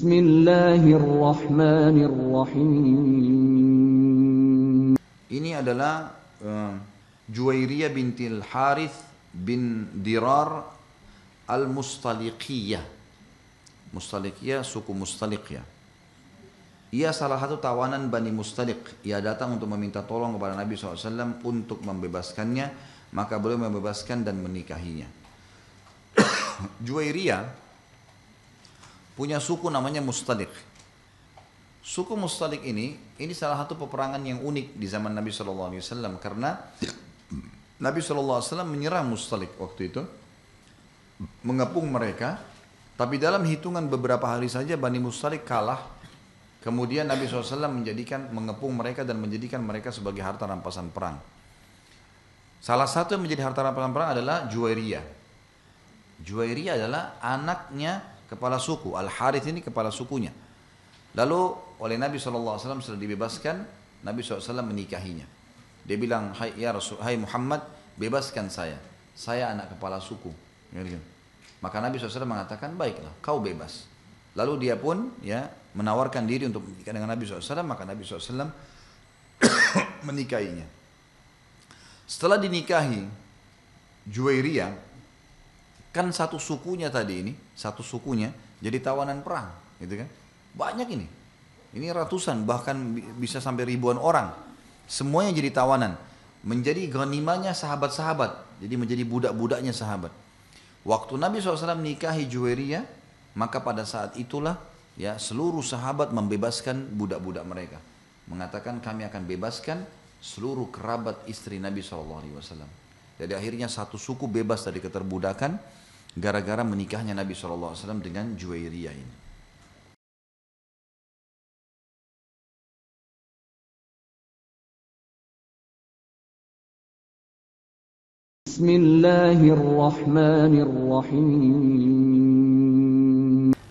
Bismillahirrahmanirrahim. Ini adalah uh, Juwairiyah binti Al-Harith bin Dirar Al-Mustaliqiyah. Mustaliqiyah suku Mustaliqiyah. Ia salah satu tawanan Bani Mustaliq. Ia datang untuk meminta tolong kepada Nabi SAW untuk membebaskannya. Maka beliau membebaskan dan menikahinya. Juwairiyah punya suku namanya Mustaliq. Suku Mustalik ini, ini salah satu peperangan yang unik di zaman Nabi Shallallahu Alaihi Wasallam karena Nabi Shallallahu Alaihi Wasallam menyerang Mustalik waktu itu, mengepung mereka. Tapi dalam hitungan beberapa hari saja Bani Mustalik kalah. Kemudian Nabi SAW menjadikan mengepung mereka dan menjadikan mereka sebagai harta rampasan perang. Salah satu yang menjadi harta rampasan perang adalah Juwairiyah. Juwairiyah adalah anaknya kepala suku. Al Harith ini kepala sukunya. Lalu oleh Nabi SAW setelah dibebaskan, Nabi SAW menikahinya. Dia bilang, hai, ya Rasul, hai Muhammad, bebaskan saya. Saya anak kepala suku. Maka Nabi SAW mengatakan, baiklah, kau bebas. Lalu dia pun ya menawarkan diri untuk menikah dengan Nabi SAW, maka Nabi SAW menikahinya. Setelah dinikahi Juwairiyah, kan satu sukunya tadi ini, satu sukunya jadi tawanan perang, gitu kan? Banyak ini. Ini ratusan bahkan bisa sampai ribuan orang. Semuanya jadi tawanan. Menjadi ganimanya sahabat-sahabat. Jadi menjadi budak-budaknya sahabat. Waktu Nabi SAW nikahi Juwairiyah, maka pada saat itulah ya seluruh sahabat membebaskan budak-budak mereka. Mengatakan kami akan bebaskan seluruh kerabat istri Nabi SAW. Jadi akhirnya satu suku bebas dari keterbudakan gara-gara menikahnya Nabi SAW dengan Juwairiyah ini.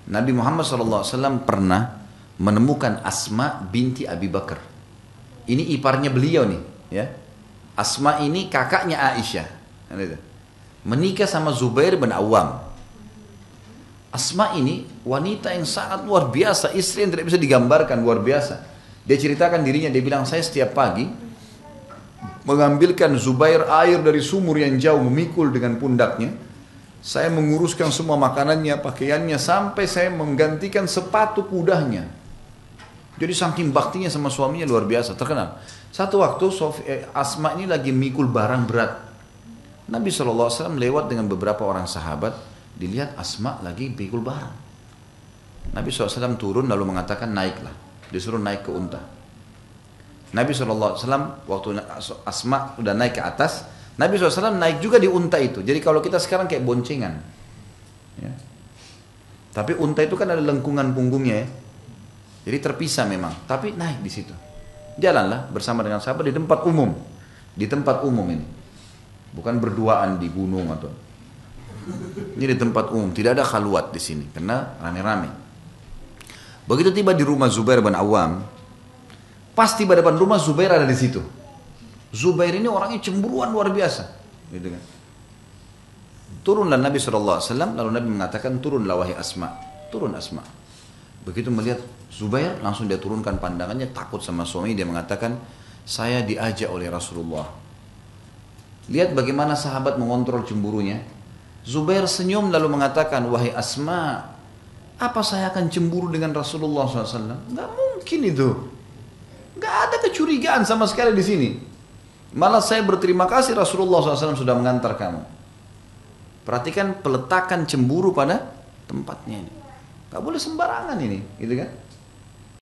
Nabi Muhammad SAW pernah menemukan Asma binti Abi Bakar. Ini iparnya beliau nih, ya. Asma ini kakaknya Aisyah. Menikah sama Zubair bin Awam. Asma ini wanita yang sangat luar biasa, istri yang tidak bisa digambarkan, luar biasa. Dia ceritakan dirinya, dia bilang saya setiap pagi mengambilkan Zubair air dari sumur yang jauh memikul dengan pundaknya. Saya menguruskan semua makanannya, pakaiannya sampai saya menggantikan sepatu kudanya. Jadi saking baktinya sama suaminya luar biasa, terkenal. Satu waktu Sofi, eh, Asma ini lagi mikul barang berat. Nabi SAW lewat dengan beberapa orang sahabat, dilihat Asma lagi mikul barang. Nabi SAW turun lalu mengatakan naiklah, disuruh naik ke unta. Nabi SAW waktu Asma udah naik ke atas, Nabi SAW naik juga di unta itu. Jadi kalau kita sekarang kayak boncengan. Ya. Tapi unta itu kan ada lengkungan punggungnya ya. Jadi terpisah memang. Tapi naik di situ. Jalanlah bersama dengan sahabat di tempat umum. Di tempat umum ini. Bukan berduaan di gunung atau. Ini di tempat umum. Tidak ada khaluat di sini. Karena rame-rame. Begitu tiba di rumah Zubair bin Awam. Pasti pada depan rumah Zubair ada di situ. Zubair ini orangnya cemburuan luar biasa. Gitu kan. Turunlah Nabi SAW, lalu Nabi mengatakan turunlah wahai Asma. Turun Asma. Begitu melihat Zubair, langsung dia turunkan pandangannya, takut sama suami, dia mengatakan, saya diajak oleh Rasulullah. Lihat bagaimana sahabat mengontrol cemburunya. Zubair senyum lalu mengatakan, wahai Asma, apa saya akan cemburu dengan Rasulullah SAW? Gak mungkin itu. Gak ada kecurigaan sama sekali di sini. Malah saya berterima kasih Rasulullah SAW sudah mengantar kamu. Perhatikan peletakan cemburu pada tempatnya ini. Gak boleh sembarangan ini, gitu kan?